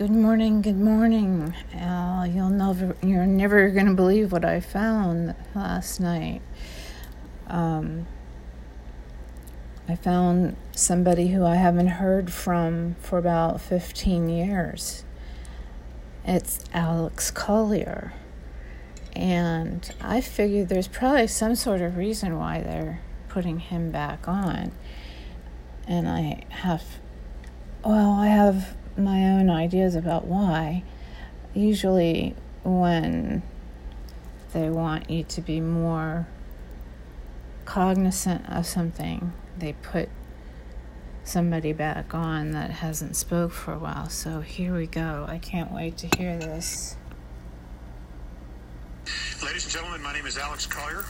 Good morning, good morning. Uh, you'll never, you're never to believe what I found last night. Um, I found somebody who I haven't heard from for about 15 years. It's Alex Collier. And I figured there's probably some sort of reason why they're putting him back on. And I have, well, I have my own ideas about why. Usually, when they want you to be more cognizant of something, they put somebody back on that hasn't spoke for a while. So here we go. I can't wait to hear this. Ladies and gentlemen, my name is Alex Collier.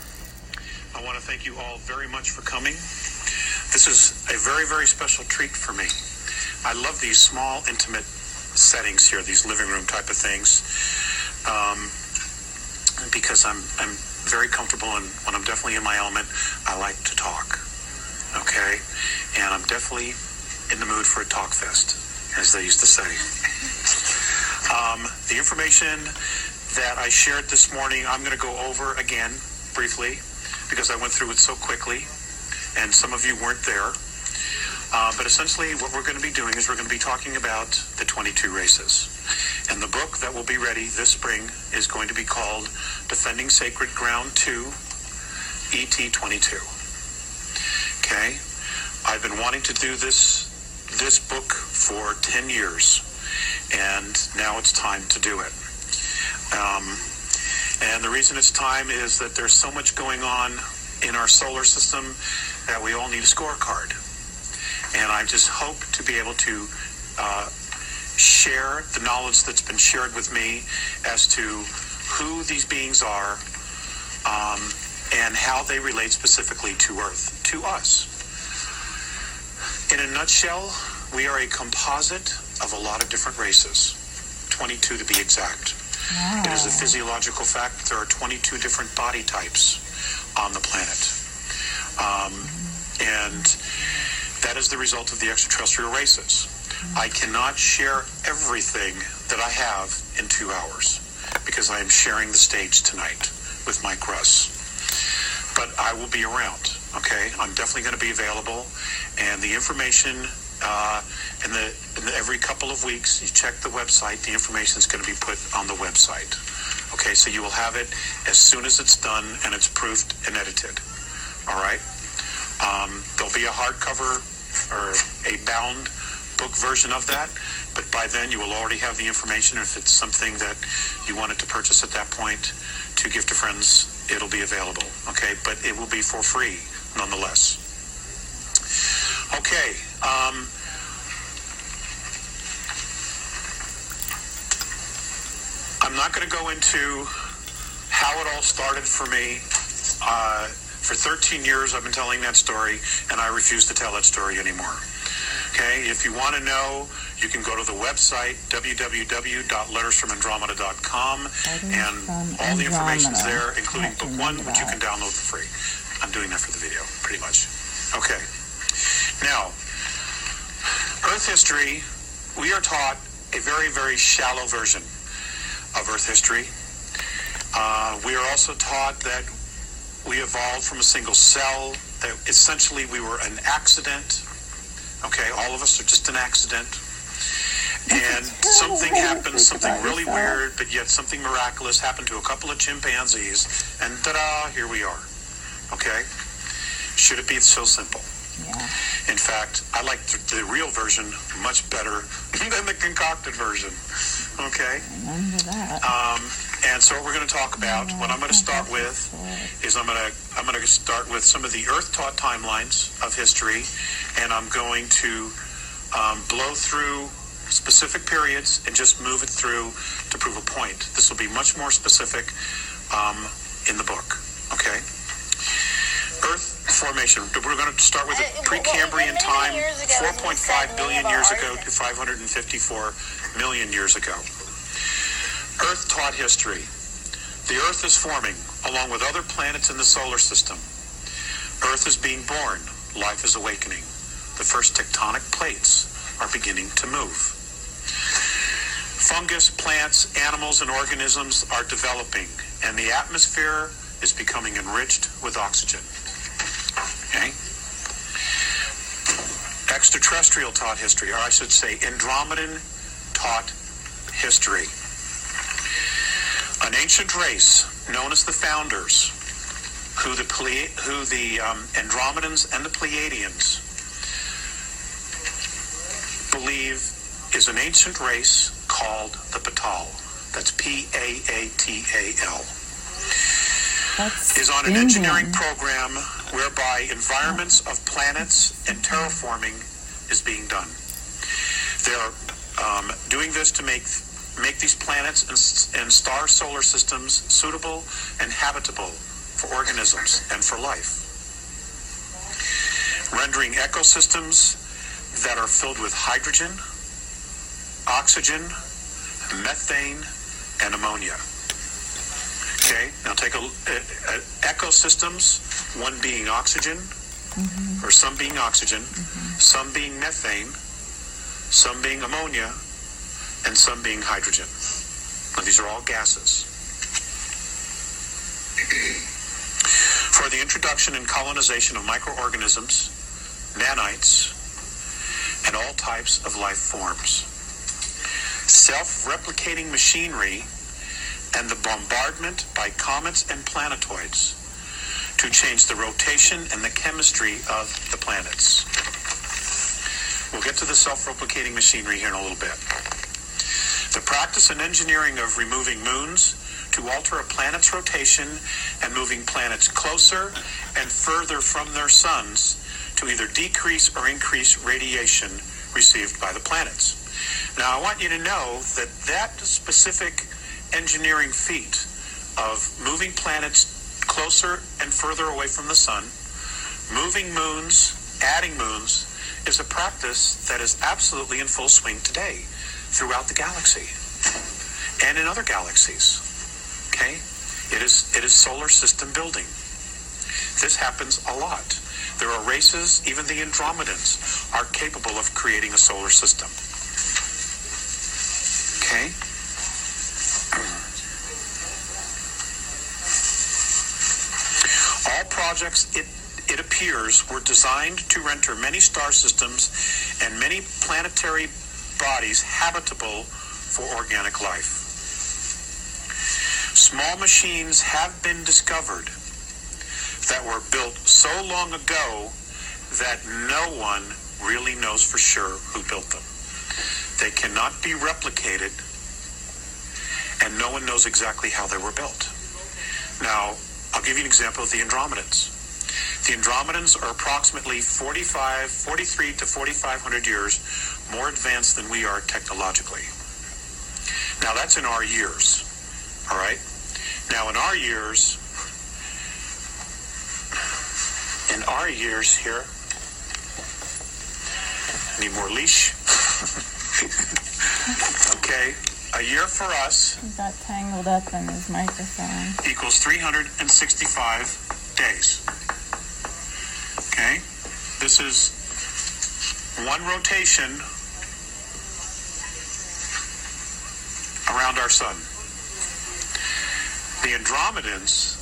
I want to thank you all very much for coming. This is a very, very special treat for me. I love these small, intimate settings here, these living room type of things, um, because I'm I'm very comfortable and when I'm definitely in my element, I like to talk. Okay, and I'm definitely in the mood for a talk fest, as they used to say. Um, the information that I shared this morning, I'm going to go over again briefly because I went through it so quickly, and some of you weren't there. Uh, but essentially, what we're going to be doing is we're going to be talking about the 22 races. And the book that will be ready this spring is going to be called Defending Sacred Ground 2 ET 22. Okay? I've been wanting to do this this book for 10 years, and now it's time to do it. Um, and the reason it's time is that there's so much going on in our solar system that we all need a scorecard. And I just hope to be able to uh, share the knowledge that's been shared with me as to who these beings are um, and how they relate specifically to Earth, to us. In a nutshell, we are a composite of a lot of different races, 22 to be exact. Wow. It is a physiological fact that there are 22 different body types on the planet. Um, and that is the result of the extraterrestrial races. I cannot share everything that I have in two hours because I am sharing the stage tonight with Mike Russ. But I will be around, okay? I'm definitely going to be available. And the information, uh, in, the, in the every couple of weeks, you check the website, the information is going to be put on the website. Okay, so you will have it as soon as it's done and it's proofed and edited. All right? Um, there'll be a hardcover or a bound book version of that, but by then you will already have the information. If it's something that you wanted to purchase at that point to give to friends, it'll be available. Okay, but it will be for free nonetheless. Okay. Um, I'm not going to go into how it all started for me. Uh, for 13 years, I've been telling that story, and I refuse to tell that story anymore. Okay, if you want to know, you can go to the website www.lettersfromandromeda.com, and all the information's there, including book one, which you can download for free. I'm doing that for the video, pretty much. Okay. Now, Earth history, we are taught a very, very shallow version of Earth history. Uh, we are also taught that we evolved from a single cell. That essentially we were an accident. Okay, all of us are just an accident. And something happened, something really weird, but yet something miraculous happened to a couple of chimpanzees, and ta-da, here we are. Okay? Should it be so simple? Yeah. In fact, I like the, the, real version much better than the concocted version. Okay? Remember that. Um, and so what we're going to talk about, what I'm going to start with, is I'm going to I'm going to start with some of the Earth taught timelines of history, and I'm going to um, blow through specific periods and just move it through to prove a point. This will be much more specific um, in the book. Okay. Earth formation. We're going to start with the uh, Precambrian time, 4.5 billion years ago to 554 million years ago. Earth taught history. The Earth is forming, along with other planets in the solar system. Earth is being born. Life is awakening. The first tectonic plates are beginning to move. Fungus, plants, animals, and organisms are developing, and the atmosphere is becoming enriched with oxygen. Okay? Extraterrestrial taught history, or I should say, Andromedan taught history. An ancient race known as the Founders, who the Ple- who the um, Andromedans and the Pleiadians believe is an ancient race called the Patal. That's P A A T A L. Is on an engineering program whereby environments of planets and terraforming is being done. They're um, doing this to make make these planets and, and star solar systems suitable and habitable for organisms and for life. Rendering ecosystems that are filled with hydrogen, oxygen, methane, and ammonia. Okay, now take a, a- a- ecosystems, one being oxygen, mm-hmm. or some being oxygen, mm-hmm. some being methane, some being ammonia, and some being hydrogen. These are all gases. For the introduction and colonization of microorganisms, nanites, and all types of life forms. Self-replicating machinery and the bombardment by comets and planetoids to change the rotation and the chemistry of the planets. We'll get to the self-replicating machinery here in a little bit. The practice and engineering of removing moons to alter a planet's rotation and moving planets closer and further from their suns to either decrease or increase radiation received by the planets. Now, I want you to know that that specific engineering feat of moving planets closer and further away from the sun, moving moons, adding moons, is a practice that is absolutely in full swing today throughout the galaxy and in other galaxies. Okay? It is it is solar system building. This happens a lot. There are races, even the Andromedans, are capable of creating a solar system. Okay? All projects, it, it appears, were designed to render many star systems and many planetary bodies habitable for organic life. Small machines have been discovered that were built so long ago that no one really knows for sure who built them. They cannot be replicated, and no one knows exactly how they were built. Now, I'll give you an example of the Andromedans. The Andromedans are approximately 45, 43 to 4,500 years more advanced than we are technologically. Now, that's in our years, all right? Now, in our years, in our years here, need more leash. okay, a year for us He got tangled up in his microphone. equals 365 days. Okay? This is one rotation around our sun. The Andromedans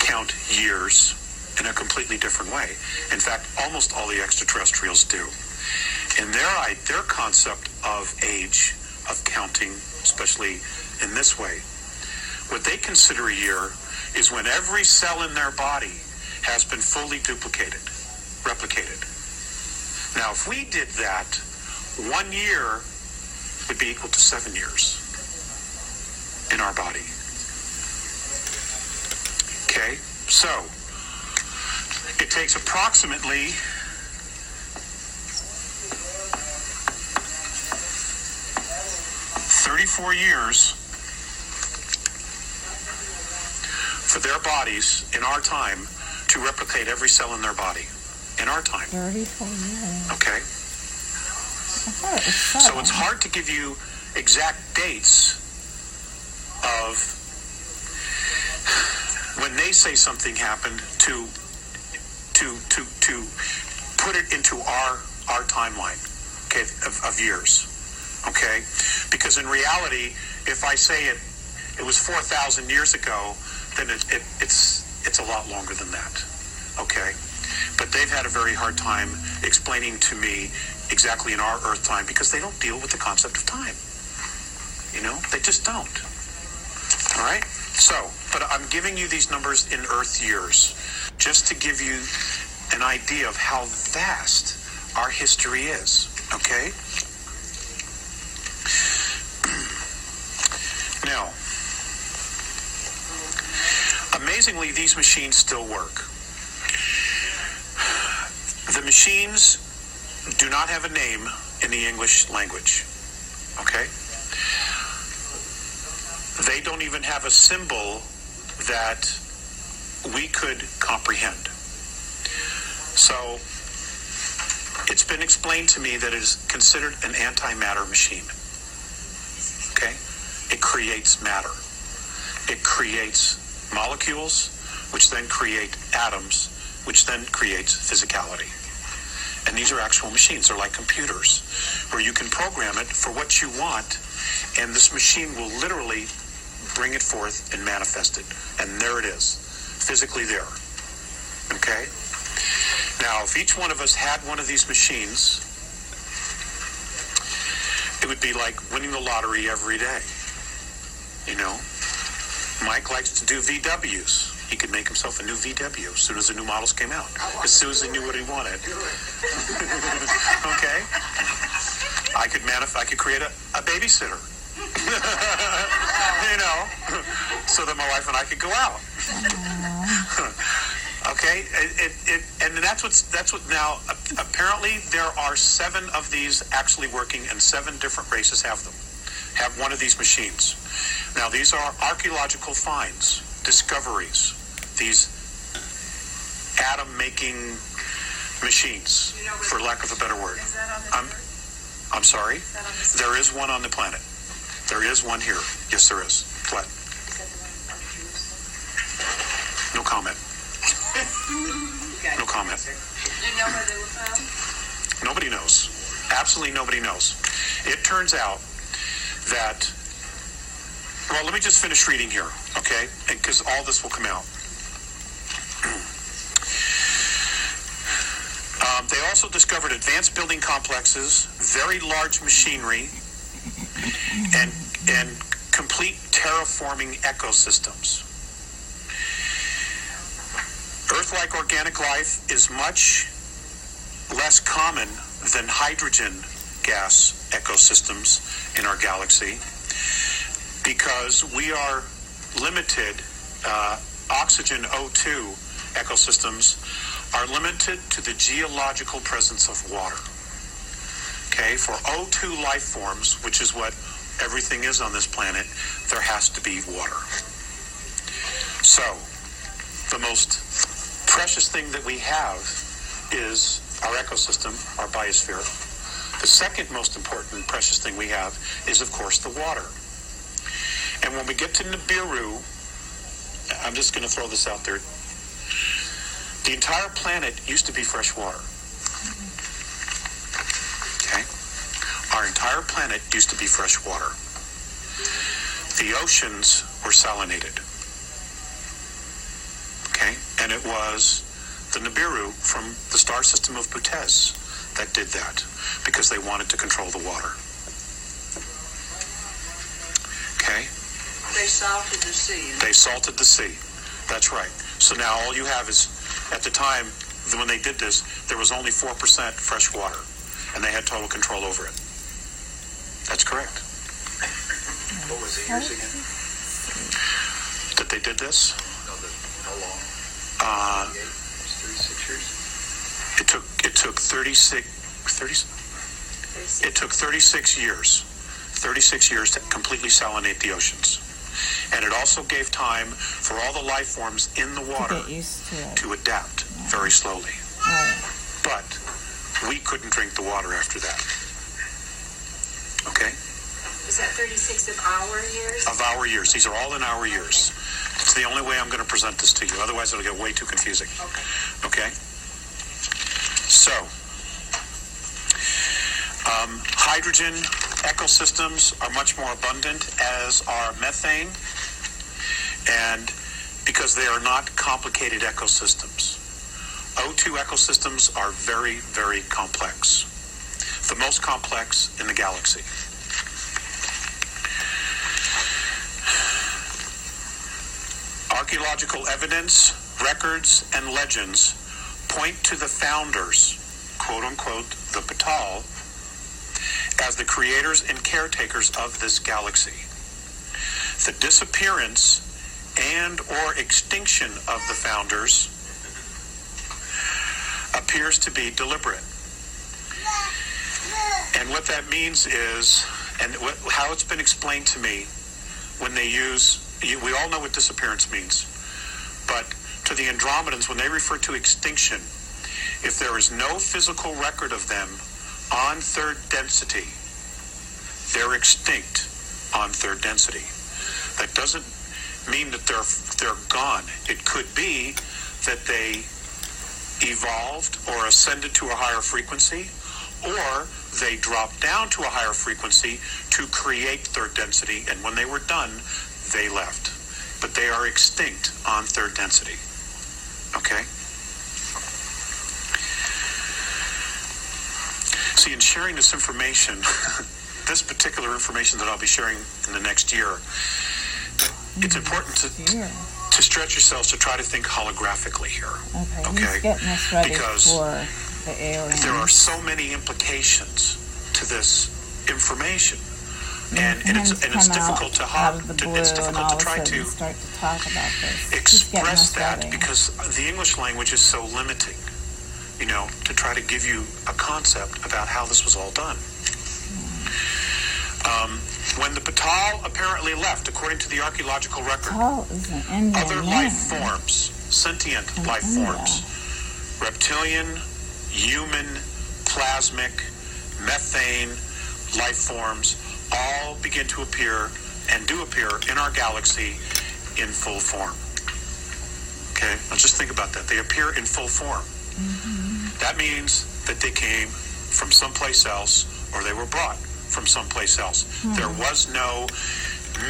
count years in a completely different way. In fact, almost all the extraterrestrials do. In their their concept of age, of counting, especially in this way, what they consider a year is when every cell in their body has been fully duplicated, replicated. Now, if we did that, one year would be equal to seven years in our body. Okay, so it takes approximately thirty-four years for their bodies in our time to replicate every cell in their body in our time. 34 years. Okay, it so it's hard to give you exact dates of when they say something happened to to to to put it into our our timeline, okay, of, of years. Okay? Because in reality, if I say it, it was 4,000 years ago, then it, it, it's, it's a lot longer than that. Okay? But they've had a very hard time explaining to me exactly in our Earth time because they don't deal with the concept of time. You know, they just don't. All right? So, but I'm giving you these numbers in Earth years just to give you an idea of how vast our history is. Okay? Now, amazingly, these machines still work. The machines do not have a name in the English language. Okay? They don't even have a symbol that we could comprehend. So, it's been explained to me that it is considered an antimatter machine. Okay? It creates matter. It creates molecules, which then create atoms, which then creates physicality. And these are actual machines. They're like computers, where you can program it for what you want, and this machine will literally bring it forth and manifest it. And there it is, physically there. Okay? Now, if each one of us had one of these machines, it would be like winning the lottery every day. You know? Mike likes to do VWs. He could make himself a new VW as soon as the new models came out. As soon as he knew what he wanted. okay? I could manif- I could create a, a babysitter. you know, so that my wife and I could go out. okay, it, it, it, and that's what's that's what now. Apparently, there are seven of these actually working, and seven different races have them. Have one of these machines. Now, these are archaeological finds, discoveries. These atom-making machines, for lack of a better word. Is that on the I'm, I'm sorry. Is the There is one on the planet. There is one here. Yes, there is. What? Is that the one? No comment. No comment. You know where they were found? Nobody knows. Absolutely nobody knows. It turns out that, well, let me just finish reading here, okay? Because all this will come out. Um, they also discovered advanced building complexes, very large machinery, and and complete terraforming ecosystems. Earth-like organic life is much less common than hydrogen gas ecosystems in our galaxy because we are limited. Uh, oxygen O2 ecosystems are limited to the geological presence of water. Okay, for O2 life forms, which is what everything is on this planet, there has to be water. So, the most precious thing that we have is our ecosystem, our biosphere. The second most important precious thing we have is, of course, the water. And when we get to Nibiru, I'm just going to throw this out there. The entire planet used to be fresh water. Okay? Our entire planet used to be fresh water. The oceans were salinated. Okay? And it was the Nibiru from the star system of Bootes that did that because they wanted to control the water. Okay? They salted the sea. They salted the sea. That's right. So now all you have is, at the time when they did this, there was only 4% fresh water, and they had total control over it. That's correct. What was the years again? That they did this, No, the, how long? uh, 38, it's 36 years? It took it took 36, 30, it took 36 years, 36 years to completely salinate the oceans, and it also gave time for all the life forms in the water Get used to to adapt very slowly. Right. But we couldn't drink the water after that. Okay? Was that 36 of our years? Of our years. These are all in our years. It's the only way I'm going to present this to you. Otherwise, it'll get way too confusing. Okay. Okay? So, um, Hydrogen ecosystems are much more abundant, as are methane, and because they are not complicated ecosystems. O2 ecosystems are very, very complex. The most complex in the galaxy. Archaeological evidence, records, and legends point to the founders, quote unquote, the Patal, as the creators and caretakers of this galaxy. The disappearance and or extinction of the founders appears to be deliberate. And what that means is, and how it's been explained to me, when they use, we all know what disappearance means, but to the Andromedans, when they refer to extinction, if there is no physical record of them on third density, they're extinct on third density. That doesn't mean that they're they're gone. It could be that they evolved or ascended to a higher frequency, or they dropped down to a higher frequency to create third density, and when they were done, they left. But they are extinct on third density. Okay? See, in sharing this information, this particular information that I'll be sharing in the next year, it's important to, to stretch yourselves to try to think holographically here. Okay, Okay, because for the. There are so many implications to this information. And, and it's, and it's difficult to, out hard, of the to it's difficult to try to start to talk about this. Express that because the English language is so limiting, you know, to try to give you a concept about how this was all done. Um, when the Patal apparently left, according to the archaeological record, Paul is an Indian other life forms, sentient From life India. forms, reptilian, human, plasmic, methane life forms, all begin to appear and do appear in our galaxy in full form. Okay, now just think about that. They appear in full form. Mm-hmm. That means that they came from someplace else or they were brought from someplace else. Hmm. There was no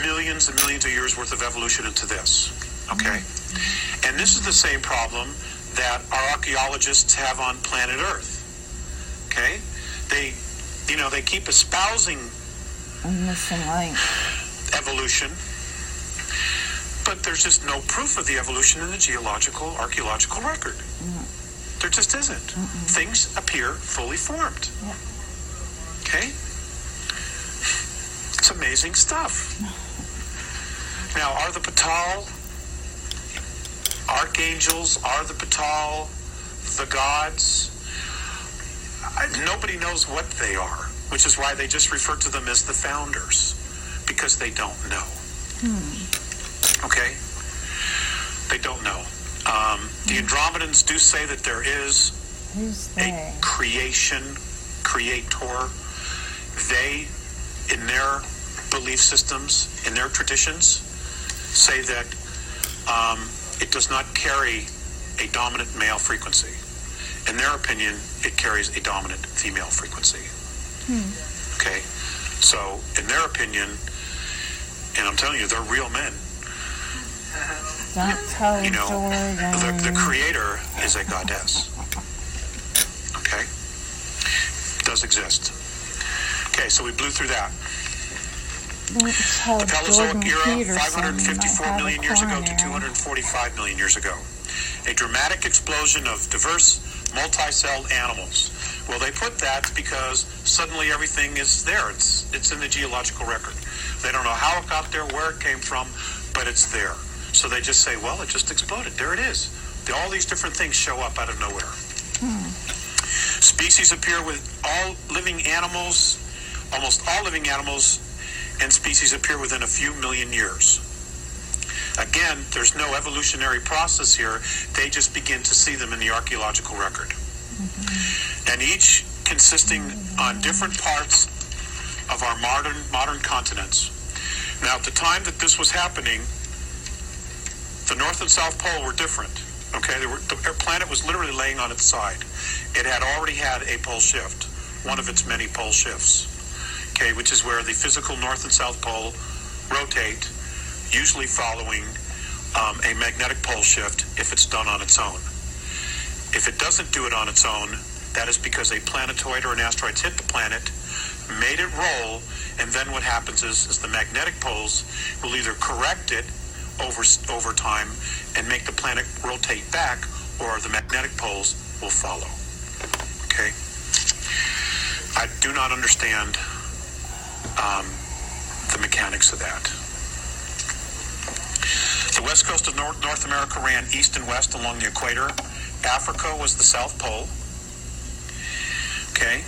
millions and millions of years worth of evolution into this. Okay? Hmm. And this is the same problem that our archaeologists have on planet Earth. Okay? They, you know, they keep espousing A missing link. evolution, but there's just no proof of the evolution in the geological, archaeological record. Mm. There just isn't. Things appear fully formed. Yeah. Okay? It's amazing stuff. Now, are the Patal archangels? Are the Patal the gods? I, nobody knows what they are, which is why they just refer to them as the founders, because they don't know. Okay? They don't know. Um, the Andromedans do say that there is a creation, creator. They, in their belief systems, in their traditions, say that um, it does not carry a dominant male frequency. In their opinion, it carries a dominant female frequency. Okay? So, in their opinion, and I'm telling you, they're real men. Don't tell You know, Jordan. the, the creator is a goddess. Okay? Does exist. Okay, so we blew through that. The Paleozoic era, Peterson. you 554 might have million years ago to 245 million years ago. A dramatic explosion of diverse multi-celled animals. Well, they put that because suddenly everything is there. It's it's in the geological record. They don't know how it got there, where it came from, but it's there. So they just say, well, it just exploded. There it is. All these different things show up out of nowhere. Hmm. Species appear with all living animals, almost all living animals and species appear within a few million years. Again, there's no evolutionary process here. They just begin to see them in the archaeological record. Mm-hmm. And each consisting on different parts of our modern modern continents. Now, at the time that this was happening, the North and South Pole were different. Okay, were, the planet was literally laying on its side. It had already had a pole shift, one of its many pole shifts. okay, which is where the physical north and south pole rotate, usually following um, a magnetic pole shift if it's done on its own. If it doesn't do it on its own, that is because a planetoid or an asteroid hit the planet, made it roll, and then what happens is, is the magnetic poles will either correct it over over time and make the planet rotate back, or the magnetic poles will follow. Okay. I do not understand um, the mechanics of that. The west coast of North, North America ran east and west along the equator. Africa was the South Pole. Okay.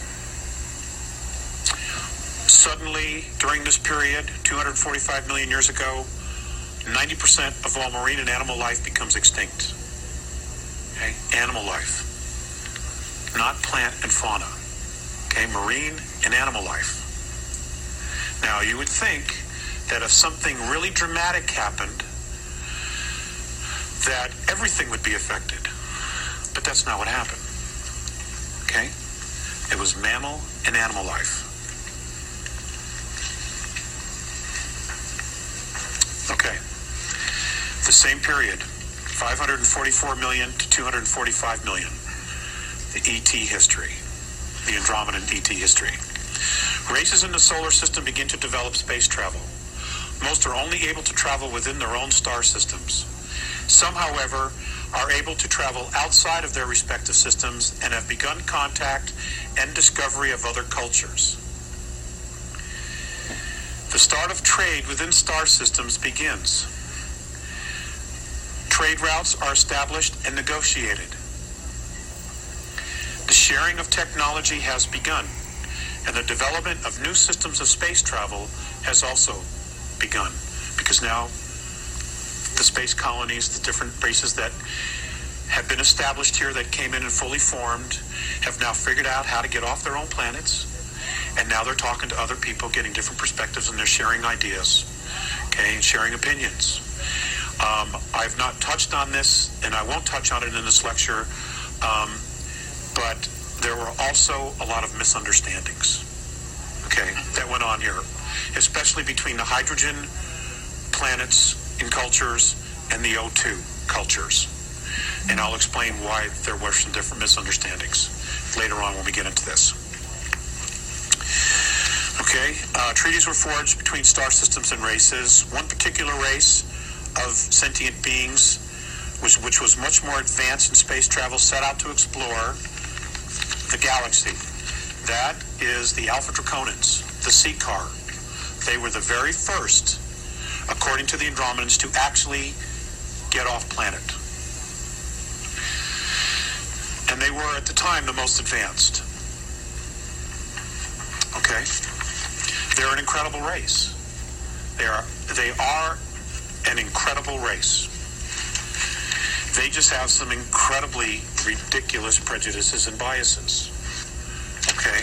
Suddenly, during this period, 245 million years ago, 90% of all marine and animal life becomes extinct. Okay? Animal life. Not plant and fauna. Okay? Marine and animal life. Now, you would think that if something really dramatic happened, that everything would be affected. But that's not what happened. Okay? It was mammal and animal life. Okay. The same period, 544 million to 245 million. The ET history, the Andromedan ET history. Races in the solar system begin to develop space travel. Most are only able to travel within their own star systems. Some, however, are able to travel outside of their respective systems and have begun contact and discovery of other cultures. The start of trade within star systems begins. Trade routes are established and negotiated. The sharing of technology has begun, and the development of new systems of space travel has also begun. Because now the space colonies, the different races that have been established here that came in and fully formed, have now figured out how to get off their own planets. And now they're talking to other people, getting different perspectives, and they're sharing ideas, okay, and sharing opinions. Um, I've not touched on this, and I won't touch on it in this lecture, um, but there were also a lot of misunderstandings, okay, that went on here, especially between the hydrogen planets in cultures and the O2 cultures. And I'll explain why there were some different misunderstandings later on when we get into this. Okay, uh, treaties were forged between star systems and races. One particular race of sentient beings, which, which was much more advanced in space travel, set out to explore the galaxy. That is the Alpha Draconans, the Ciakar. They were the very first, according to the Andromedans, to actually get off planet. And they were at the time the most advanced. Okay? They're an incredible race. They are they are an incredible race. They just have some incredibly ridiculous prejudices and biases. Okay?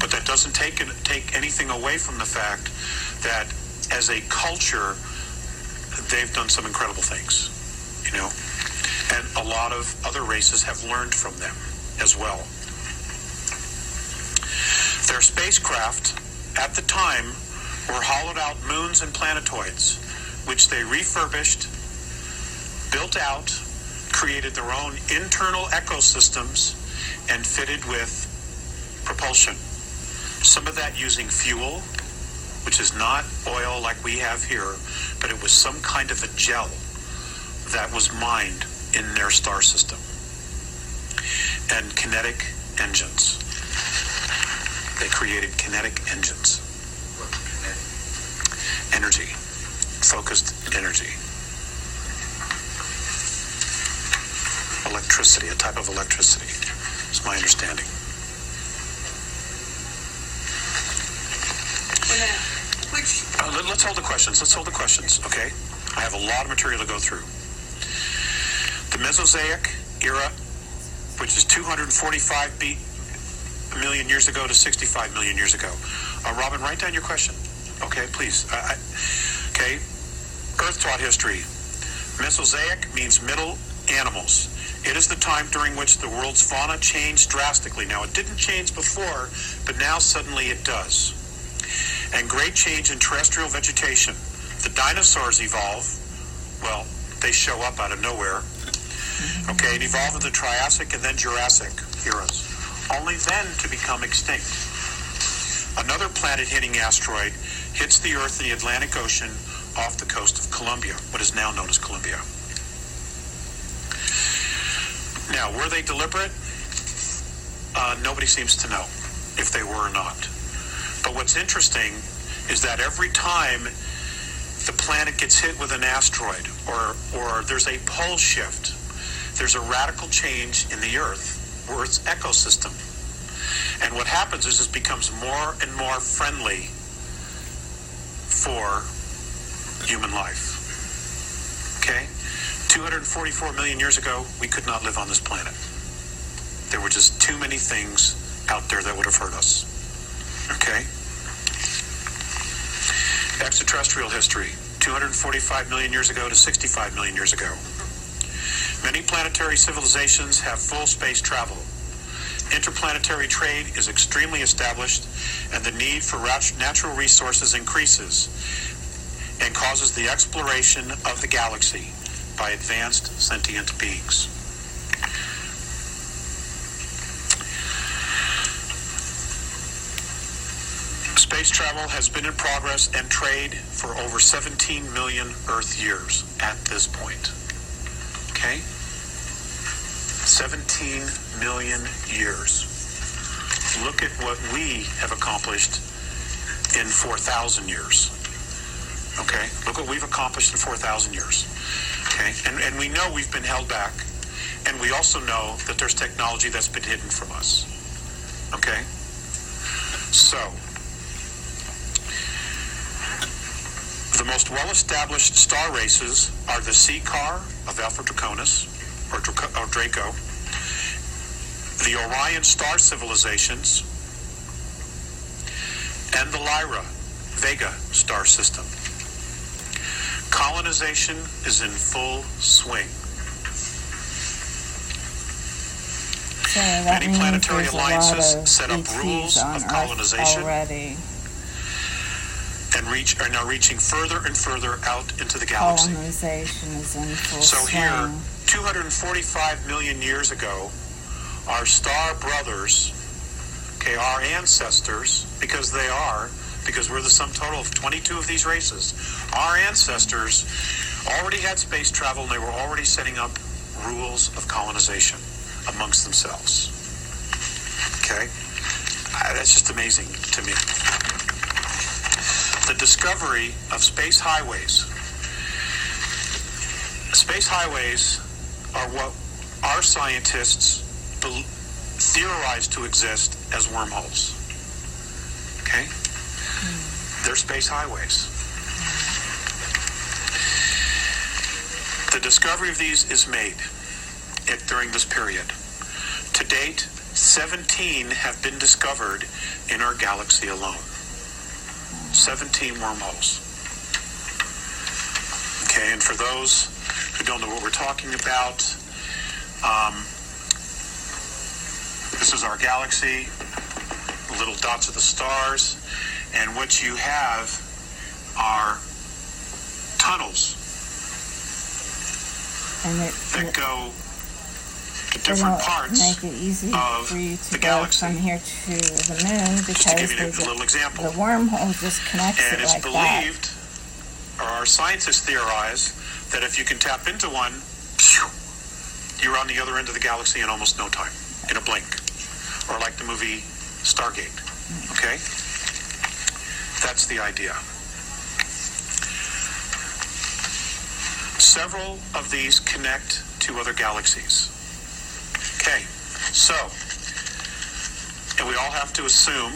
But that doesn't take take anything away from the fact that as a culture they've done some incredible things, you know. And a lot of other races have learned from them as well. Their spacecraft at the time were hollowed out moons and planetoids, which they refurbished, built out, created their own internal ecosystems, and fitted with propulsion. Some of that using fuel, which is not oil like we have here, but it was some kind of a gel that was mined in their star system. And kinetic engines. They created kinetic engines. Energy. Focused energy. Electricity, a type of electricity, is my understanding. Uh, let, us hold the questions. Let's hold the questions, okay? I have a lot of material to go through. The Mesozoic era, which is 245 B- million years ago to 65 million years ago. Uh, Robin, write down your question, okay, please. I, okay, Earth taught history. Mesozoic means middle animals. It is the time during which the world's fauna changed drastically. Now, it didn't change before, but now suddenly it does. And great change in terrestrial vegetation. The dinosaurs evolve. Well, they show up out of nowhere. Okay, it evolved in the Triassic and then Jurassic eras, only then to become extinct. Another planet-hitting asteroid hits the Earth in the Atlantic Ocean off the coast of Colombia, what is now known as Colombia. Now, were they deliberate? Uh, nobody seems to know if they were or not. But what's interesting is that every time the planet gets hit with an asteroid or, or there's a pole shift, there's a radical change in the Earth, Earth's ecosystem. And what happens is it becomes more and more friendly for human life. Okay? 244 million years ago, we could not live on this planet. There were just too many things out there that would have hurt us. Okay? Extraterrestrial history 245 million years ago to 65 million years ago. Many planetary civilizations have full space travel. Interplanetary trade is extremely established, and the need for natural resources increases and causes the exploration of the galaxy by advanced sentient beings. Space travel has been in progress and trade for over 17 million Earth years at this point. Okay? 17 million years. Look at what we have accomplished in 4,000 years. Okay? Look what we've accomplished in 4,000 years. Okay? And, and we know we've been held back. And we also know that there's technology that's been hidden from us. Okay? So, the most well-established star races are the Ciakar of Alpha Draconis, or, Draco, or Draco, the Orion star civilizations, and the Lyra Vega star system. Colonization is in full swing. That Many planetary alliances set up ETs rules of colonization. already. And reach are now reaching further and further out into the galaxy. Colonization is in full So swing. here, 245 million years ago, our star brothers, okay, our ancestors, because they are, because we're the sum total of 22 of these races, our ancestors already had space travel and they were already setting up rules of colonization amongst themselves. Okay? That's just amazing to me. The discovery of space highways. Space highways are what our scientists bel theorize to exist as wormholes. Okay? They're space highways. The discovery of these is made it, during this period. To date, 17 have been discovered in our galaxy alone. 17 wormholes. Okay, and for those who don't know what we're talking about, um, this is our galaxy, the little dots of the stars, and what you have are tunnels and it, that go to different parts. make it easy of for you to the galaxy. from here to the moon Just to because give you a little example. the wormhole just connects And it it's like that. believed, or our scientists theorize, that if you can tap into one, you're on the other end of the galaxy in almost no time, in a blink. Or like the movie Stargate. Mm. Okay? That's the idea. Several of these connect to other galaxies. Okay, so, and we all have to assume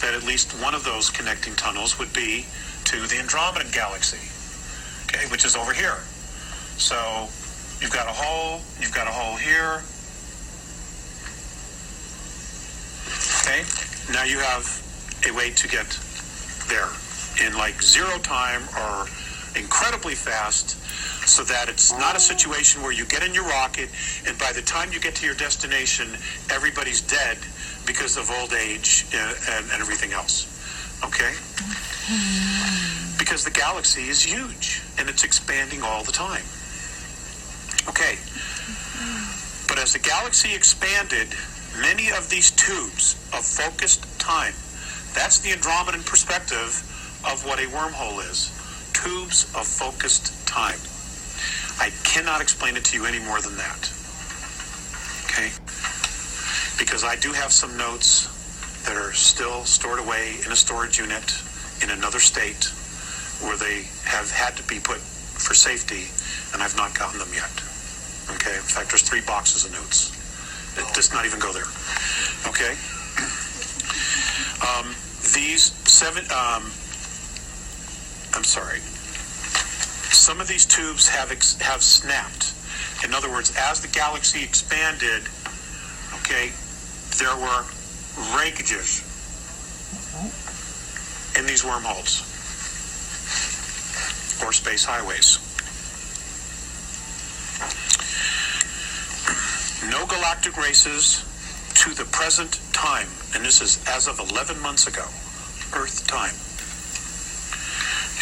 that at least one of those connecting tunnels would be to the Andromeda galaxy, okay, which is over here. So you've got a hole, you've got a hole here. Okay, now you have a way to get there in like zero time or incredibly fast so that it's not a situation where you get in your rocket and by the time you get to your destination, everybody's dead because of old age and, and, and everything else. Okay? Because the galaxy is huge and it's expanding all the time. Okay. But as the galaxy expanded, many of these tubes of focused time, that's the Andromedan perspective of what a wormhole is. Tubes of focused time. I cannot explain it to you any more than that. Okay? Because I do have some notes that are still stored away in a storage unit in another state where they have had to be put for safety, and I've not gotten them yet. Okay? In fact, there's three boxes of notes. It does not even go there. Okay? Um, these seven, um, I'm sorry. Some of these tubes have ex- have snapped. In other words, as the galaxy expanded, okay, there were breakages in these wormholes or space highways. No galactic races to the present time, and this is as of 11 months ago, Earth time.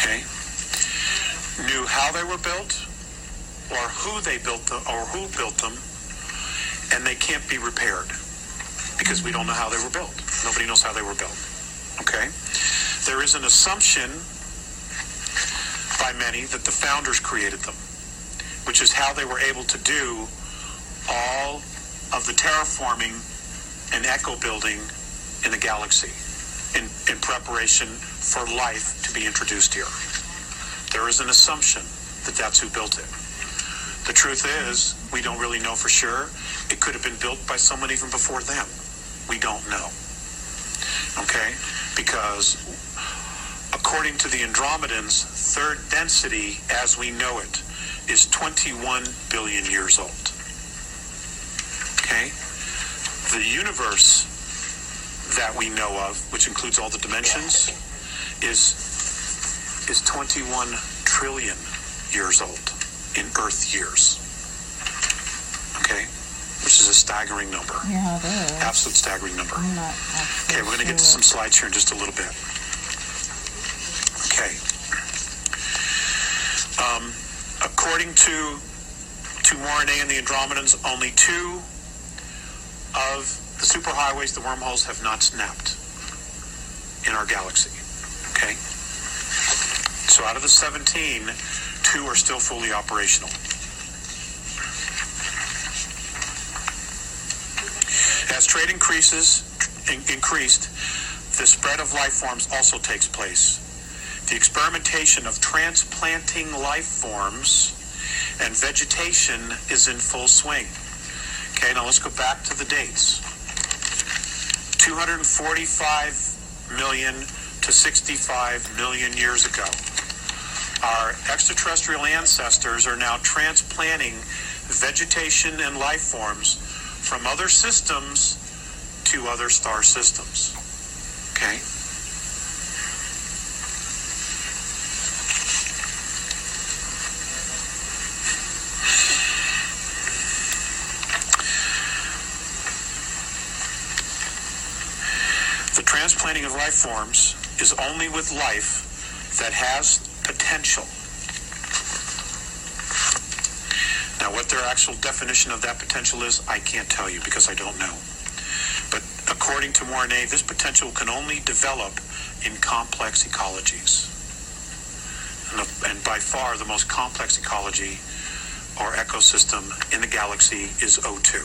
Okay? Knew how they were built, or who they built them, or who built them, and they can't be repaired because we don't know how they were built. Nobody knows how they were built. Okay? There is an assumption by many that the founders created them, which is how they were able to do all of the terraforming and echo building in the galaxy in, in preparation for life to be introduced here. There is an assumption that that's who built it. The truth is, we don't really know for sure. It could have been built by someone even before them. We don't know. Okay? Because according to the Andromedans, third density as we know it is 21 billion years old. Okay? The universe that we know of, which includes all the dimensions, is is 21 trillion years old in Earth years. Okay? Which is a staggering number. Yeah, it is. Absolute staggering number. I'm not actually Okay, we're going to get to some slides here in just a little bit. Okay. Um, according to to Mornay and the Andromedans, only two of the superhighways, the wormholes, have not snapped in our galaxy. Okay. So out of the 17, two are still fully operational. As trade increases, in, increased, the spread of life forms also takes place. The experimentation of transplanting life forms and vegetation is in full swing. Okay, now let's go back to the dates. 245 million to 65 million years ago. Our extraterrestrial ancestors are now transplanting vegetation and life forms from other systems to other star systems. Okay? The transplanting of life forms is only with life that has potential. Now, what their actual definition of that potential is, I can't tell you because I don't know. But according to Mornay, this potential can only develop in complex ecologies. And, the, and by far, the most complex ecology or ecosystem in the galaxy is O2,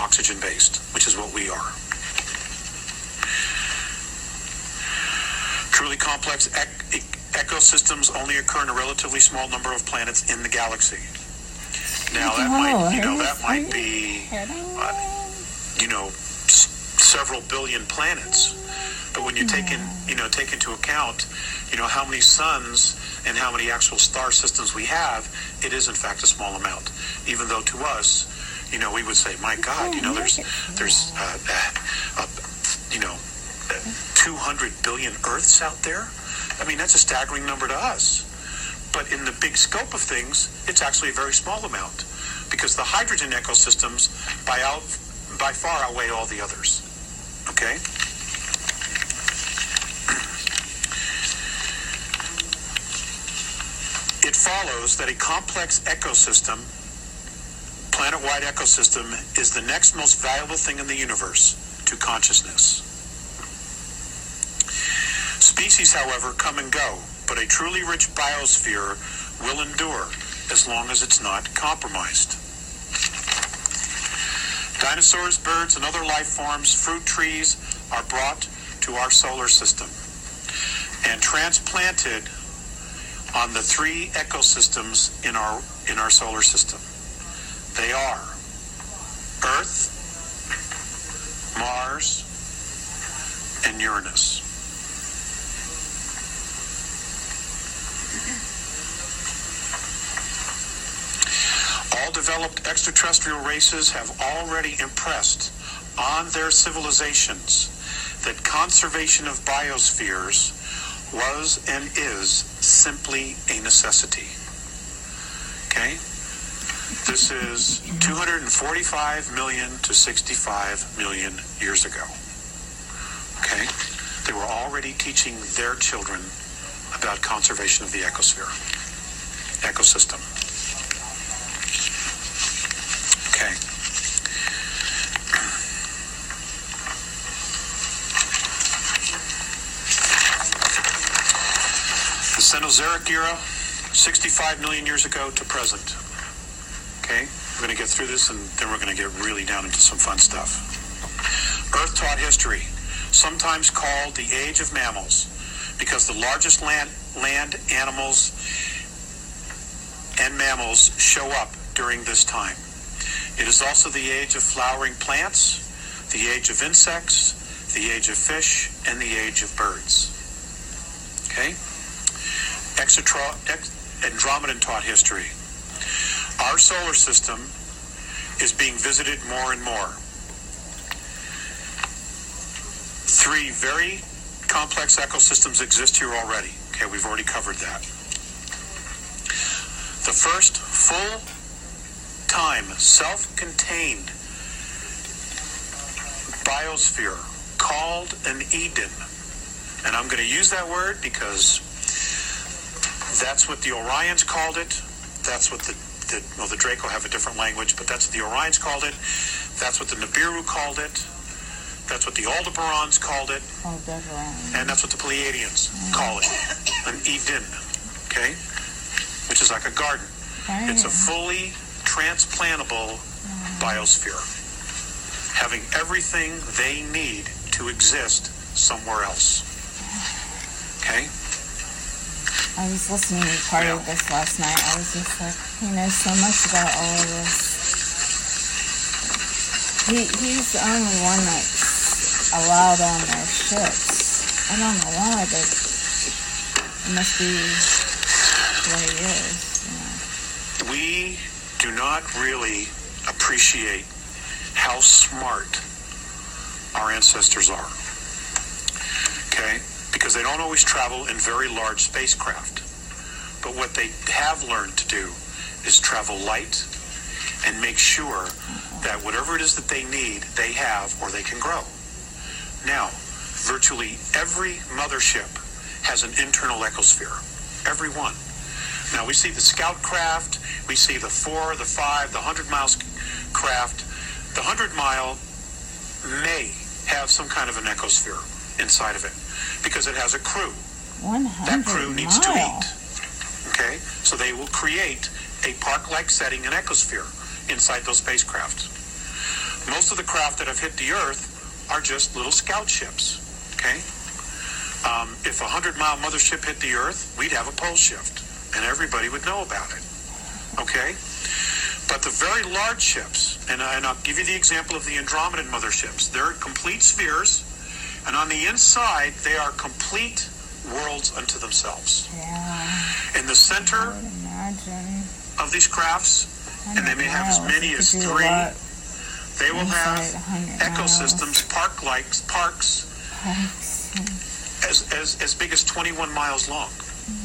oxygen based, which is what we are. Truly complex ec- ecosystems only occur in a relatively small number of planets in the galaxy. Now that might, you know, that might be, uh, you know, s- several billion planets. But when you take in, you know, take into account, you know, how many suns and how many actual star systems we have, it is in fact a small amount. Even though to us, you know, we would say, my God, you know, there's there's uh, uh, uh, you know, uh, 200 billion Earths out there. I mean, that's a staggering number to us. But in the big scope of things, it's actually a very small amount because the hydrogen ecosystems by, out, by far outweigh all the others. Okay? It follows that a complex ecosystem, planet wide ecosystem, is the next most valuable thing in the universe to consciousness. Species, however, come and go, but a truly rich biosphere will endure as long as it's not compromised. Dinosaurs, birds, and other life forms, fruit trees, are brought to our solar system and transplanted on the three ecosystems in our in our solar system. They are Earth, Mars, and Uranus. All developed extraterrestrial races have already impressed on their civilizations that conservation of biospheres was and is simply a necessity. Okay? This is 245 million to 65 million years ago. Okay? They were already teaching their children about conservation of the ecosphere, ecosystem. Okay. Cenozoic era, 65 million years ago to present. Okay? We're going to get through this and then we're going to get really down into some fun stuff. Earth taught history, sometimes called the age of mammals, because the largest land, land animals and mammals show up during this time. It is also the age of flowering plants, the age of insects, the age of fish, and the age of birds. Okay? Exetra- ex- Andromedan taught history. Our solar system is being visited more and more. Three very complex ecosystems exist here already. Okay, we've already covered that. The first full time self contained biosphere called an Eden. And I'm going to use that word because that's what the Orions called it. That's what the, the well, the Draco have a different language, but that's what the Orions called it. That's what the Nibiru called it. That's what the Aldebarans called it. Aldebaran. And that's what the Pleiadians call it. An Eden. Okay? Which is like a garden. It's a fully transplantable mm. biosphere, having everything they need to exist somewhere else. Okay? I was listening to part of this last night. I was just like, he knows so much about all of this. He he's the only one that's allowed on their ships. I don't know why, but it must be the way. We do not really appreciate how smart our ancestors are. Okay? Because they don't always travel in very large spacecraft. But what they have learned to do is travel light and make sure that whatever it is that they need, they have or they can grow. Now, virtually every mothership has an internal ecosphere. Every one. Now, we see the scout craft, we see the four, the five, the hundred miles craft. The hundred mile may have some kind of an ecosphere inside of it because it has a crew. That crew needs to eat. Okay? So they will create a park like setting, an ecosphere, inside those spacecraft. Most of the craft that have hit the Earth are just little scout ships. Okay? Um, if a 100 mile mothership hit the Earth, we'd have a pole shift, and everybody would know about it. Okay? But the very large ships, and, I- and I'll give you the example of the Andromedan motherships, they're complete spheres, and on the inside, they are complete worlds unto themselves. Yeah, In the center of these crafts, and they may have as many as You could do a three, they will have ecosystems, park-like parks, Parks. as, as, as big as 21 miles long.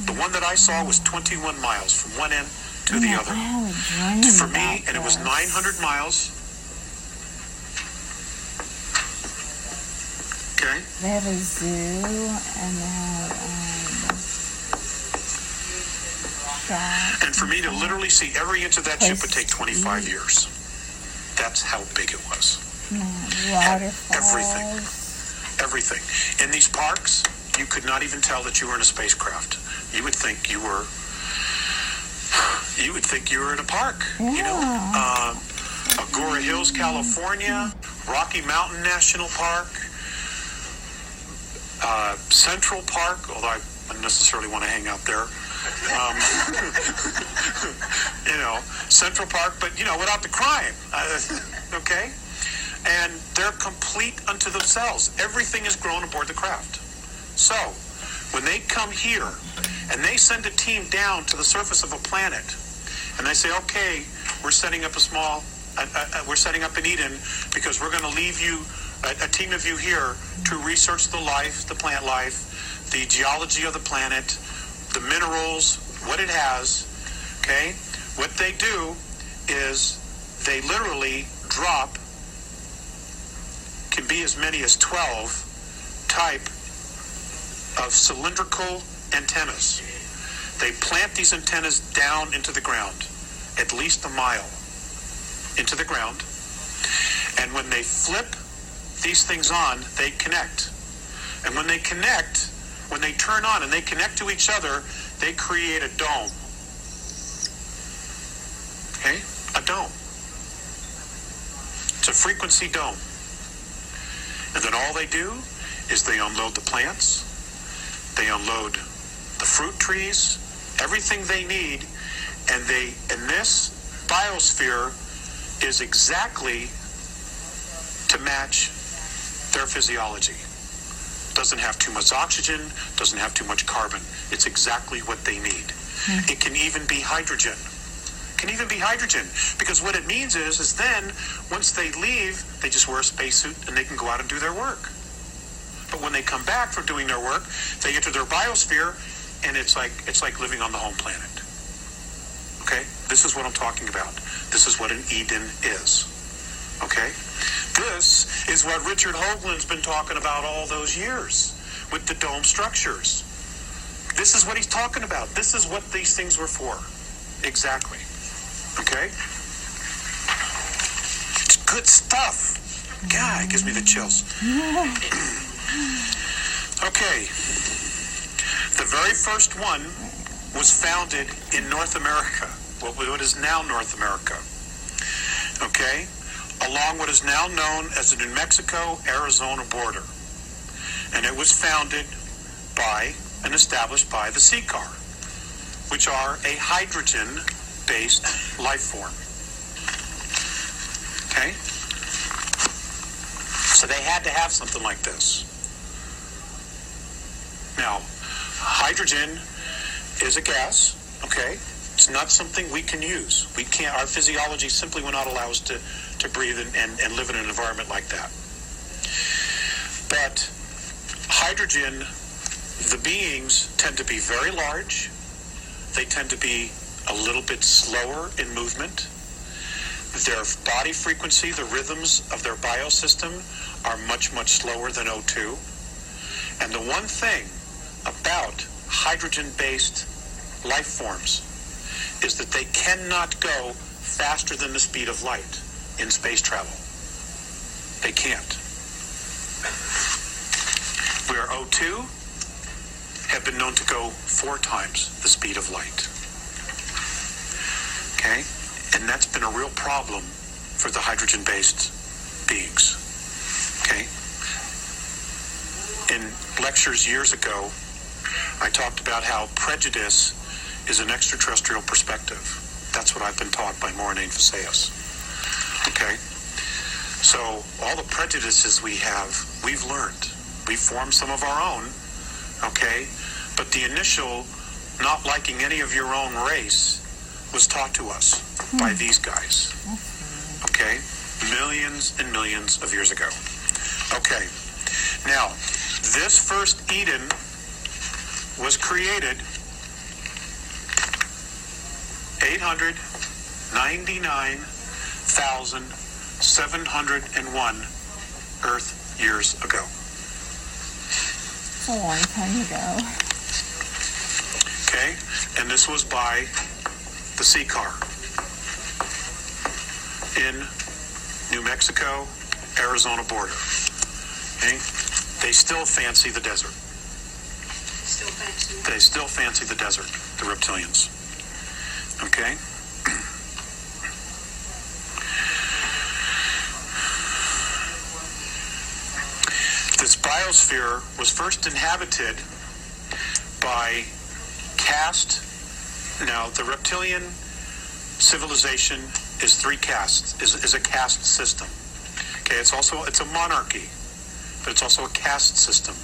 The one that I saw was 21 miles from one end to the other. I have a dream For me, and it was 900 miles. Okay? They have a zoo and they have um. And for me to literally see every inch of that ship would take 25 Place. years. That's how big it was. Waterfalls. everything. Everything. In these parks, you could not even tell that you were in a spacecraft. You would think you were. You would think you were in a park. You know, Yeah. um, Agoura Hills, California, Rocky Mountain National Park, uh, Central Park. Although I wouldn't necessarily want to hang out there. Um, you know, Central Park, but you know, without the crime. Uh, okay, and they're complete unto themselves. Everything is grown aboard the craft. So, when they come here and they send a team down to the surface of a planet, and they say, "Okay, we're setting up a small, uh, uh, uh, we're setting up an Eden because we're going to leave you a, a team of you here to research the life, the plant life, the geology of the planet, the minerals, what it has." Okay, what they do is they literally drop can be as many as 12 type of cylindrical antennas. They plant these antennas down into the ground, at least a mile into the ground. And when they flip these things on, they connect. And when they connect, when they turn on and they connect to each other, they create a dome. Okay? A dome. It's a frequency dome. And then all they do is they unload the plants, they unload the fruit trees, everything they need, and they and this biosphere is exactly to match their physiology. Doesn't have too much oxygen, doesn't have too much carbon. It's exactly what they need. Hmm. It can even be hydrogen. Can even be hydrogen because what it means is is then once they leave they just wear a spacesuit and they can go out and do their work. But when they come back from doing their work they enter their biosphere and it's like it's like living on the home planet. Okay? This is what i'm talking about. This is what an eden is. Okay this is what richard hoagland's been talking about all those years with the dome structures this is what he's talking about this is what these things were for exactly Okay? It's good stuff. God, it gives me the chills. okay. The very first one was founded in North America, what is now North America. Okay? Along what is now known as the New Mexico Arizona border. And it was founded by and established by the Ciakar, which are a hydrogen based life form. Okay? So they had to have something like this. Now, hydrogen is a gas, okay? It's not something we can use. We can't, our physiology simply will not allow us to, to breathe and, and, and live in an environment like that. But hydrogen, the beings tend to be very large. They tend to be a little bit slower in movement. Their body frequency, the rhythms of their biosystem are much, much slower than O2. And the one thing about hydrogen-based life forms is that they cannot go faster than the speed of light in space travel. They can't. Where O2 have been known to go four times the speed of light. Okay? And that's been a real problem for the hydrogen based beings. Okay? In lectures years ago, I talked about how prejudice is an extraterrestrial perspective. That's what I've been taught by Morine Faseus. Okay? So all the prejudices we have, we've learned. We formed some of our own, okay? But the initial not liking any of your own race was taught to us by hmm. these guys. Okay? Millions and millions of years ago. Okay. Now, this first Eden was created 899,701 Earth years ago. It's a long time ago. Okay? And this this was by the Ciakar in New Mexico, Arizona border. Okay? They still fancy the desert. Still fancy. They still fancy the desert, the reptilians. Okay? This biosphere was first inhabited by caste. Now, the reptilian civilization is three castes, is, is a caste system. Okay, it's also it's a monarchy, but it's also a caste system.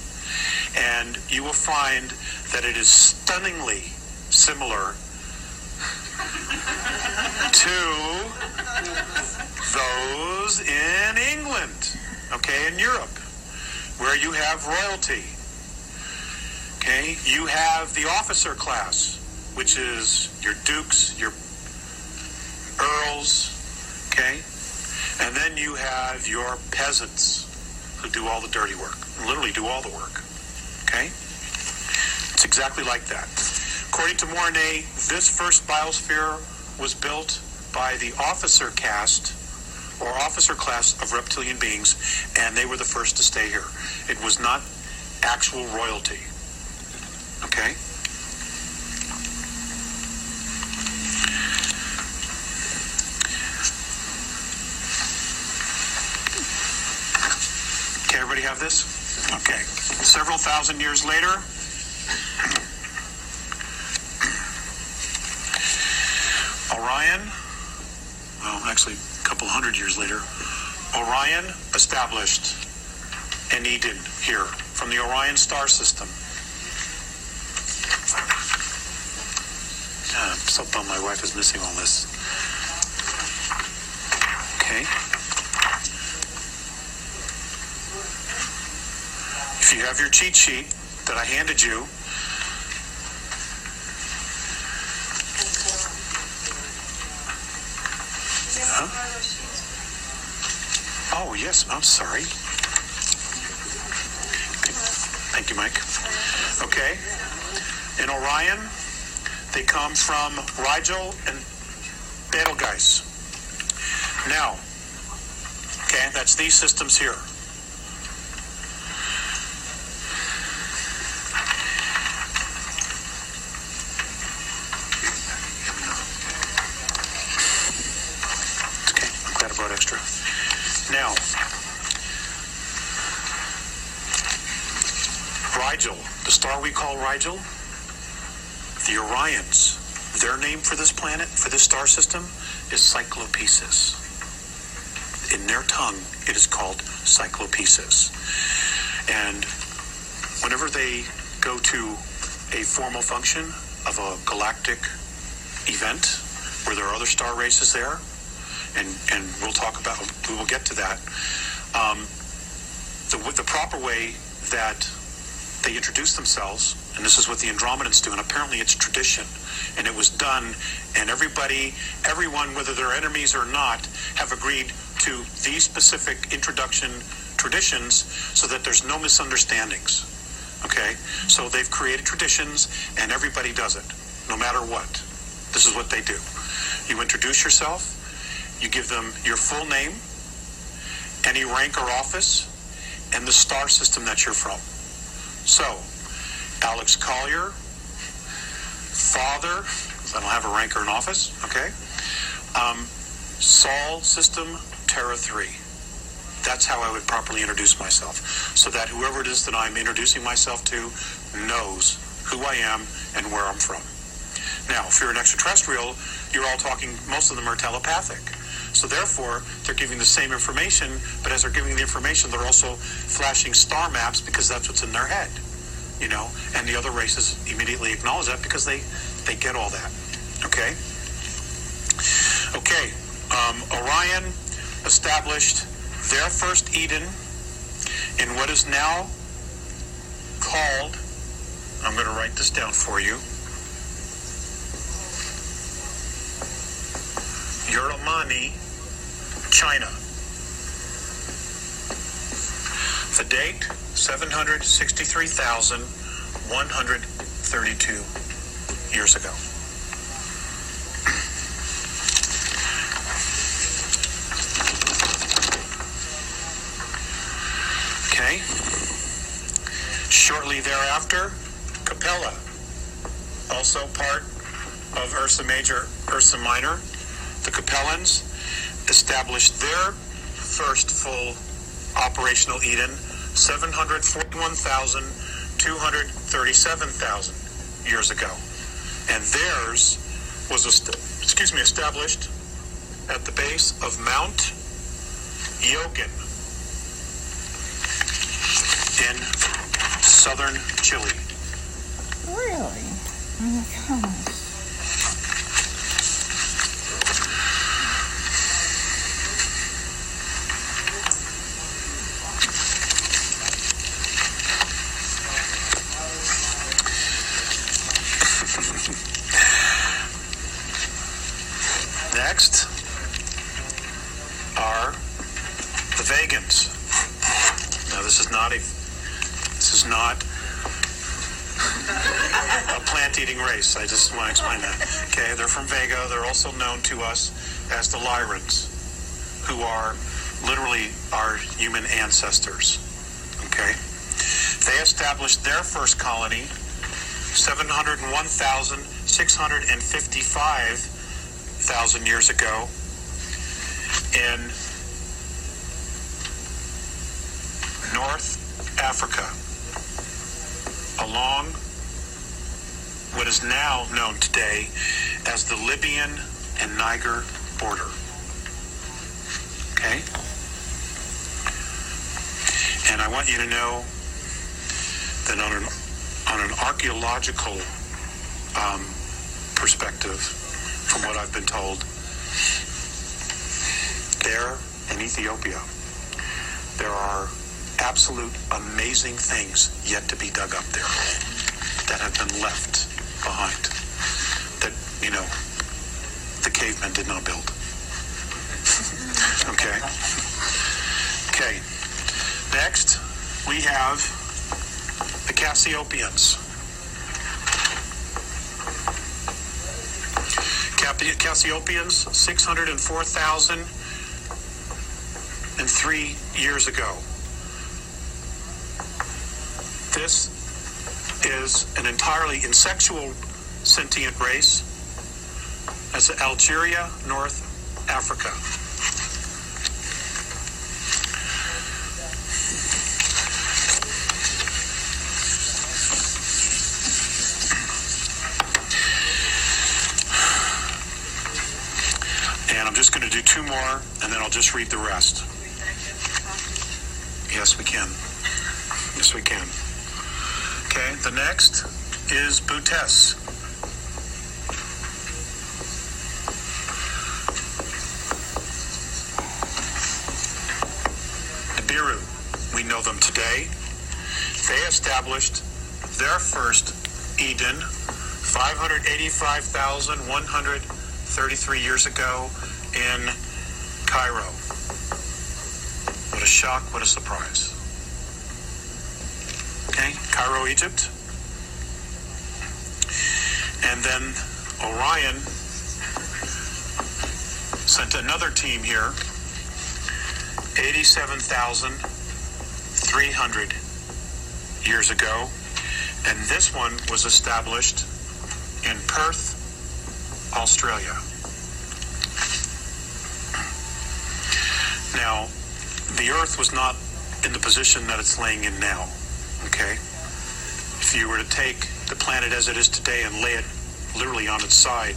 And you will find that it is stunningly similar to those in England, okay, in Europe, where you have royalty. Okay, you have the officer class, which is your dukes, your earls, okay, and then you have your peasants who do all the dirty work, literally do all the work. Okay, it's exactly like that. According to Mornay, this first biosphere was built by the officer caste or officer class of reptilian beings, and they were the first to stay here. It was not actual royalty. Okay? Okay, everybody have this? Okay. Several thousand years later, Orion, well, actually, a couple hundred years later, Orion established an Eden here from the Orion star system. God, I'm so bummed my wife is missing all this. Okay. If you have your cheat sheet that I handed you, yes, I'm sorry. Thank you, Mike. Okay. In Orion, they come from Rigel and Betelgeuse. Now, okay, that's these systems here. Cyclopesis. And whenever they go to a formal function of a galactic event where there are other star races there, and, and we'll talk about, we will get to that. Um, the, the proper way that they introduce themselves, and this is what the Andromedans do, and apparently it's tradition, and it was done, and everybody, everyone, whether they're enemies or not, have agreed to these specific introduction traditions so that there's no misunderstandings. Okay? So they've created traditions, and everybody does it, no matter what. This is what they do. You introduce yourself, you give them your full name, any rank or office, and the star system that you're from. So, Alex Collier, father, I don't have a rank or an office, okay? Um, Sol system, Terra 3. That's how I would properly introduce myself, so that whoever it is that I'm introducing myself to knows who I am and where I'm from. Now, if you're an extraterrestrial, you're all talking, most of them are telepathic. So therefore, they're giving the same information, but as they're giving the information, they're also flashing star maps because that's what's in their head. You know, and the other races immediately acknowledge that because they, they get all that. Okay? Okay. Um, Orion established their first Eden in what is now called, I'm going to write this down for you. Uramani, China. The date 763,132 years ago. Shortly thereafter, Capella, also part of Ursa Major, Ursa Minor, the Capellans established their first full operational Eden 741,237,000 years ago. And theirs was, excuse me, established at the base of Mount Yogin in southern Chile. Really? Oh my gosh. 701,655 thousand years ago Cassiopeans, 604,003 years ago. This is an entirely insexual sentient race. That's Algeria, North Africa. I'll just read the rest. Yes, we can. Yes, we can. Okay, the next is Bootes. Nibiru, we know them today. They established their first Eden 585,133 years ago in Cairo. What a shock, what a surprise. Okay, Cairo, Egypt. And then Orion sent another team here, 87,300 years ago. And this one was established in Perth, Australia. Now, the Earth was not in the position that it's laying in now. Okay? If you were to take the planet as it is today and lay it literally on its side,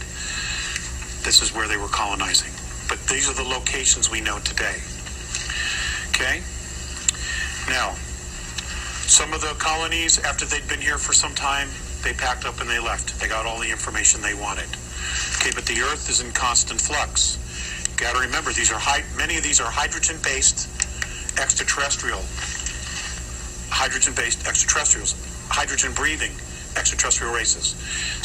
this is where they were colonizing. But these are the locations we know today. Okay? Now, some of the colonies, after they'd been here for some time, they packed up and they left. They got all the information they wanted. Okay, but the Earth is in constant flux. Got to remember, these are many of these are hydrogen-based extraterrestrial, hydrogen-based extraterrestrials, hydrogen-breathing extraterrestrial races.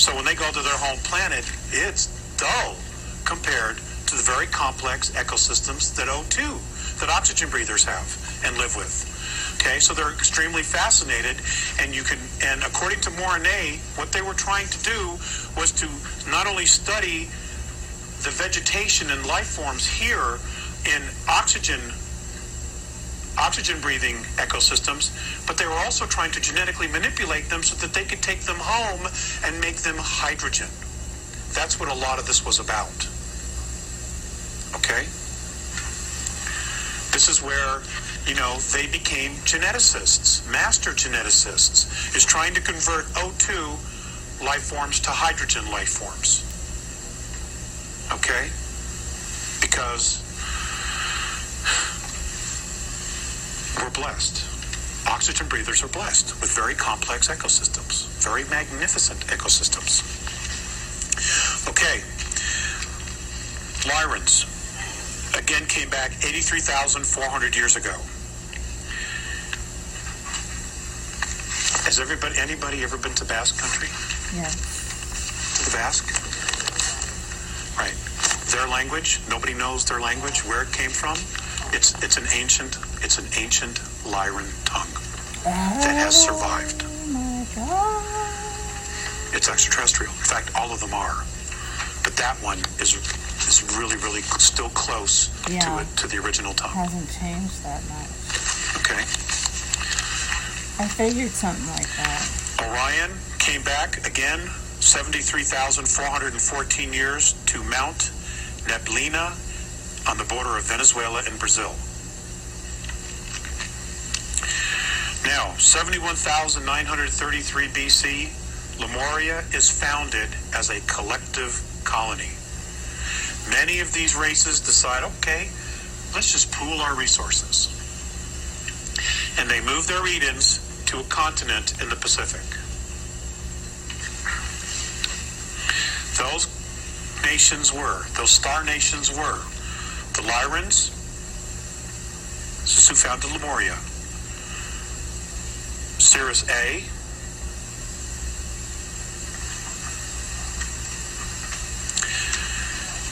So when they go to their home planet, it's dull compared to the very complex ecosystems that O2, that oxygen breathers have and live with. Okay, so they're extremely fascinated, and you can, and according to Mornay, what they were trying to do was to not only study the vegetation and life forms here in oxygen oxygen breathing ecosystems, but they were also trying to genetically manipulate them so that they could take them home and make them hydrogen. That's what a lot of this was about. Okay? This is where, you know, they became geneticists, master geneticists, is trying to convert O2 life forms to hydrogen life forms. Okay? Because we're blessed. Oxygen breathers are blessed with very complex ecosystems, very magnificent ecosystems. Okay. Lyrans again came back 83,400 years ago. Has everybody, anybody ever been to Basque country? Yeah. To the Basque? Their language, nobody knows their language, where it came from. It's it's an ancient it's an ancient Lyran tongue that has survived. Oh my god. It's extraterrestrial. In fact, all of them are. But that one is is really, really still close Yeah. to it to the original tongue. Hasn't changed that much. Okay. I figured something like that. Orion came back again, 73,414 years to Mount Neblina on the border of Venezuela and Brazil. Now, 71,933 BC, Lemuria is founded as a collective colony. Many of these races decide, okay, let's just pool our resources. And they move their Edens to a continent in the Pacific. Those nations were, those star nations were, the Lyrans, this is who founded Lemuria, A,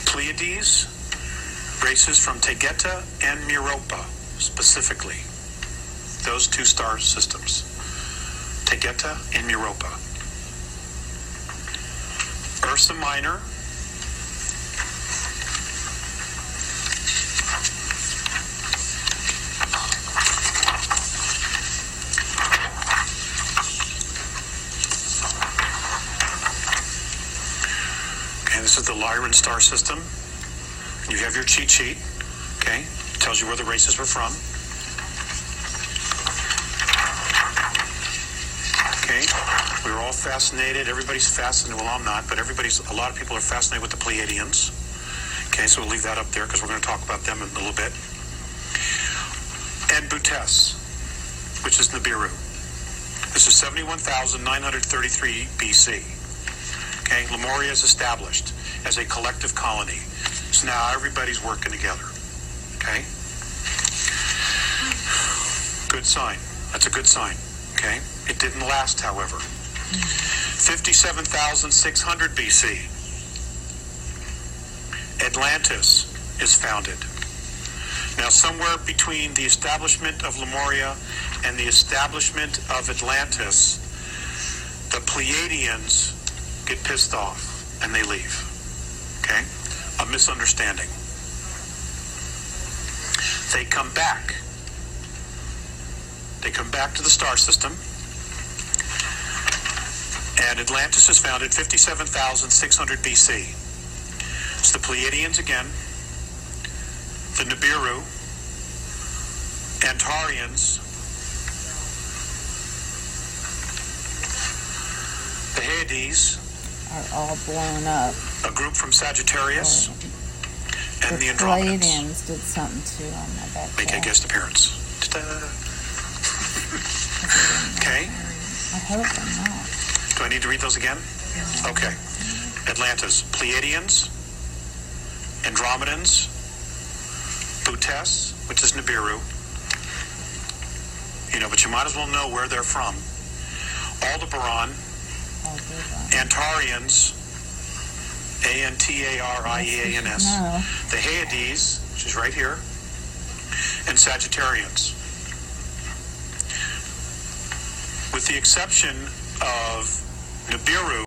Pleiades, races from Taygeta and Merope, specifically. Those two star systems, Taygeta and Merope. Ursa Minor, the Lyran star system. You have your cheat sheet. Okay, tells you where the races were from. Okay, we were all fascinated. Everybody's fascinated. Well, I'm not, but everybody's. A lot of people are fascinated with the Pleiadians. Okay, so we'll leave that up there because we're going to talk about them in a little bit. And Bootes, which is Nibiru. This is 71,933 BC. Okay, Lemuria is established as a collective colony. So now everybody's working together. Okay? Good sign. That's a good sign. Okay? It didn't last, however. 57,600 BC. Atlantis is founded. Now, somewhere between the establishment of Lemuria and the establishment of Atlantis, the Pleiadians get pissed off and they leave. A misunderstanding. They come back. They come back to the star system. And Atlantis is founded 57,600 BC. It's the Pleiadians again, the Nibiru, Antarians, the Hyades, Are all blown up. A group from Sagittarius, oh. and the the Andromedans did something too on my back. make a guest appearance. Okay. I hope I'm not. Do I need to read those again? Okay. Atlantis, Pleiadians, Andromedans, Bootes, which is Nibiru. You know, but you might as well know where they're from. Aldebaran, I'll do that. Antarians, A-N-T-A-R-I-E-A-N-S. The Hyades, which is right here, and Sagittarians. With the exception of Nibiru,